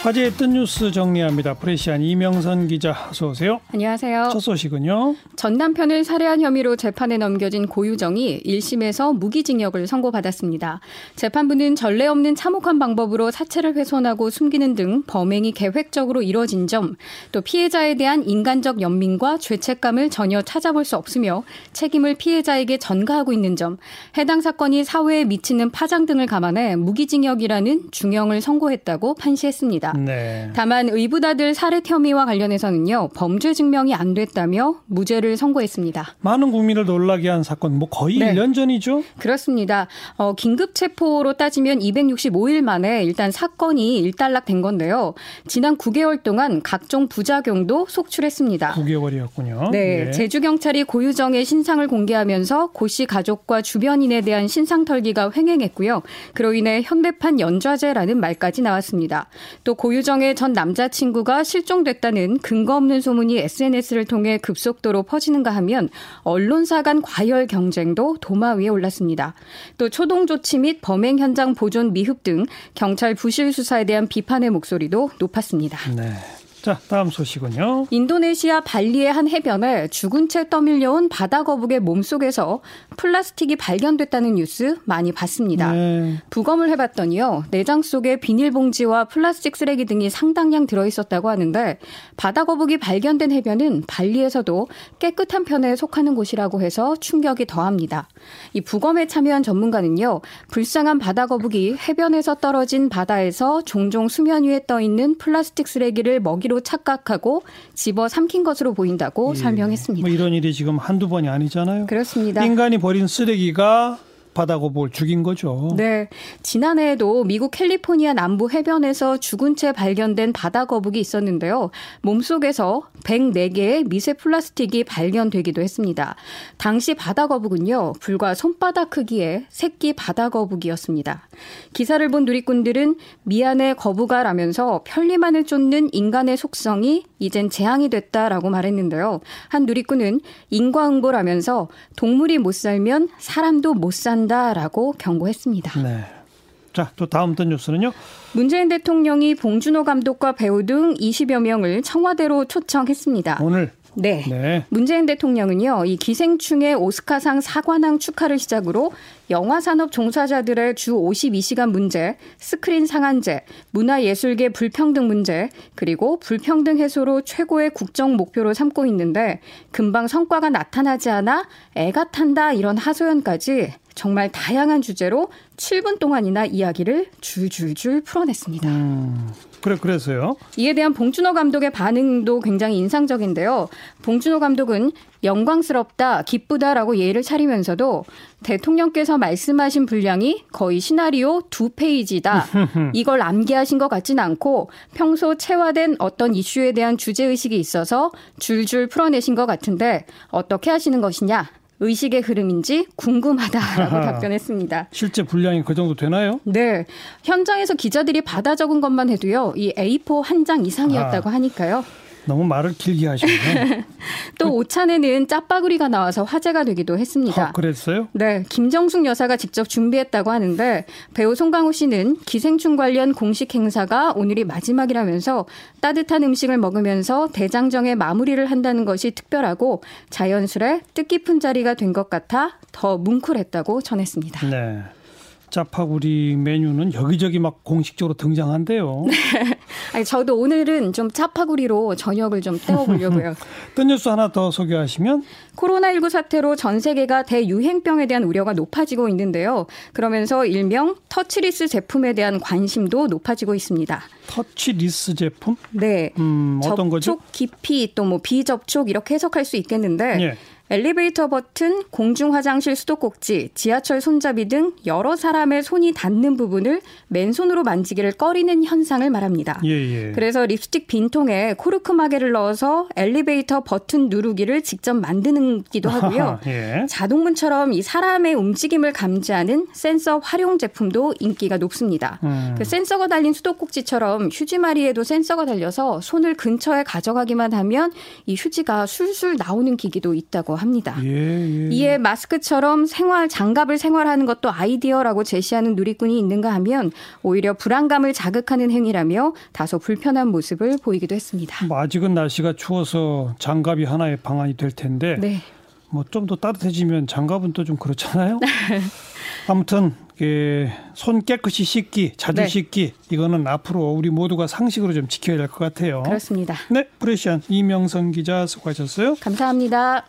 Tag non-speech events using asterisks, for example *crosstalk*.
화제의 뜬 뉴스 정리합니다. 프레시안 이명선 기자 어서 오세요. 안녕하세요. 첫 소식은요. 전 남편을 살해한 혐의로 재판에 넘겨진 고유정이 1심에서 무기징역을 선고받았습니다. 재판부는 전례 없는 참혹한 방법으로 사체를 훼손하고 숨기는 등 범행이 계획적으로 이뤄진 점, 또 피해자에 대한 인간적 연민과 죄책감을 전혀 찾아볼 수 없으며 책임을 피해자에게 전가하고 있는 점, 해당 사건이 사회에 미치는 파장 등을 감안해 무기징역이라는 중형을 선고했다고 판시했습니다. 있습니다. 네. 다만 의붓아들 살해 혐의와 관련해서는요 범죄 증명이 안 됐다며 무죄를 선고했습니다. 많은 국민을 놀라게 한 사건 뭐 거의 네. 1년 전이죠? 그렇습니다. 어, 긴급 체포로 따지면 265일 만에 일단 사건이 일단락된 건데요. 지난 9개월 동안 각종 부작용도 속출했습니다. 9개월이었군요. 네, 네. 제주 경찰이 고유정의 신상을 공개하면서 고 씨 가족과 주변인에 대한 신상 털기가 횡행했고요. 그로 인해 현대판 연좌제라는 말까지 나왔습니다. 또 고유정의 전 남자친구가 실종됐다는 근거 없는 소문이 SNS를 통해 급속도로 퍼지는가 하면 언론사 간 과열 경쟁도 도마 위에 올랐습니다. 또 초동 조치 및 범행 현장 보존 미흡 등 경찰 부실 수사에 대한 비판의 목소리도 높았습니다. 네. 자, 다음 소식은요. 인도네시아 발리의 한 해변에 죽은 채 떠밀려온 바다 거북의 몸속에서 플라스틱이 발견됐다는 뉴스 많이 봤습니다. 네. 부검을 해봤더니요. 내장 속에 비닐봉지와 플라스틱 쓰레기 등이 상당량 들어있었다고 하는데 바다 거북이 발견된 해변은 발리에서도 깨끗한 편에 속하는 곳이라고 해서 충격이 더합니다. 이 부검에 참여한 전문가는요. 불쌍한 바다 거북이 해변에서 떨어진 바다에서 종종 수면 위에 떠 있는 플라스틱 쓰레기를 먹이로 착각하고 집어 삼킨 것으로 보인다고 예. 설명했습니다. 뭐 이런 일이 지금 한두 번이 아니잖아요. 그렇습니다. 인간이 버린 쓰레기가 바다거북을 죽인 거죠. 네. 지난해에도 미국 캘리포니아 남부 해변에서 죽은 채 발견된 바다 거북이 있었는데요. 몸속에서 104개의 미세 플라스틱이 발견되기도 했습니다. 당시 바다 거북은요. 불과 손바닥 크기의 새끼 바다 거북이었습니다. 기사를 본 누리꾼들은 미안해 거북아라면서 편리만을 쫓는 인간의 속성이 이젠 재앙이 됐다라고 말했는데요. 한 누리꾼은 인과응보라면서 동물이 못 살면 사람도 못 산다. 한다라고 경고했습니다. 네. 자, 또 다음 떤 뉴스는요. 문재인 대통령이 봉준호 감독과 배우 등 20여 명을 청와대로 초청했습니다. 오늘 네. 네. 문재인 대통령은요, 이 기생충의 오스카상 사관왕 축하를 시작으로 영화 산업 종사자들의 주 52시간 문제, 스크린 상한제, 문화예술계 불평등 문제, 그리고 불평등 해소로 최고의 국정 목표로 삼고 있는데 금방 성과가 나타나지 않아 애가 탄다 이런 하소연까지 정말 다양한 주제로 7분 동안이나 이야기를 줄줄줄 풀어냈습니다. 음, 그래 그래서요. 이에 대한 봉준호 감독의 반응도 굉장히 인상적인데요. 봉준호 감독은 영광스럽다, 기쁘다라고 예의를 차리면서도 대통령께서 말씀하신 분량이 거의 시나리오 두 페이지다. *laughs* 이걸 암기하신 것 같진 않고 평소 체화된 어떤 이슈에 대한 주제 의식이 있어서 줄줄 풀어내신 것 같은데 어떻게 하시는 것이냐? 의식의 흐름인지 궁금하다라고 답변했습니다. 실제 분량이 그 정도 되나요? 네. 현장에서 기자들이 받아 적은 것만 해도요. 이 A4 한 장 이상이었다고 아. 하니까요. 너무 말을 길게 하시네요. *laughs* 또 오찬에는 짜파구리가 나와서 화제가 되기도 했습니다. 아, 그랬어요? 네, 김정숙 여사가 직접 준비했다고 하는데 배우 송강호 씨는 기생충 관련 공식 행사가 오늘이 마지막이라면서 따뜻한 음식을 먹으면서 대장정의 마무리를 한다는 것이 특별하고 자연스레 뜻깊은 자리가 된 것 같아 더 뭉클했다고 전했습니다. 네. 짜파구리 메뉴는 여기저기 막 공식적으로 등장한대요. *laughs* 네. 아니, 저도 오늘은 좀 짜파구리로 저녁을 좀 때워보려고요. *laughs* 뜬 뉴스 하나 더 소개하시면 코로나19 사태로 전 세계가 대유행병에 대한 우려가 높아지고 있는데요. 그러면서 일명 터치리스 제품에 대한 관심도 높아지고 있습니다. 터치리스 제품? 네. 음, 어떤 거죠? 접촉 깊이 또 뭐 비접촉 이렇게 해석할 수 있겠는데 예. 엘리베이터 버튼, 공중 화장실 수도꼭지, 지하철 손잡이 등 여러 사람의 손이 닿는 부분을 맨손으로 만지기를 꺼리는 현상을 말합니다. 예, 예. 그래서 립스틱 빈통에 코르크 마개를 넣어서 엘리베이터 버튼 누르기를 직접 만드는기도 하고요. 예. 자동문처럼 이 사람의 움직임을 감지하는 센서 활용 제품도 인기가 높습니다. 음. 그 센서가 달린 수도꼭지처럼 휴지마리에도 센서가 달려서 손을 근처에 가져가기만 하면 이 휴지가 술술 나오는 기기도 있다고 합니다. 예, 예. 이에 마스크처럼 생활 장갑을 생활하는 것도 아이디어라고 제시하는 누리꾼이 있는가 하면 오히려 불안감을 자극하는 행위라며 다소 불편한 모습을 보이기도 했습니다. 뭐 아직은 날씨가 추워서 장갑이 하나의 방안이 될 텐데 네. 뭐좀 더 따뜻해지면 장갑은 또 좀 그렇잖아요. *laughs* 아무튼 예, 손 깨끗이 씻기, 자주 네. 씻기 이거는 앞으로 우리 모두가 상식으로 좀 지켜야 될 것 같아요. 그렇습니다. 네, 프레시안 이명선 기자 수고하셨어요. 감사합니다.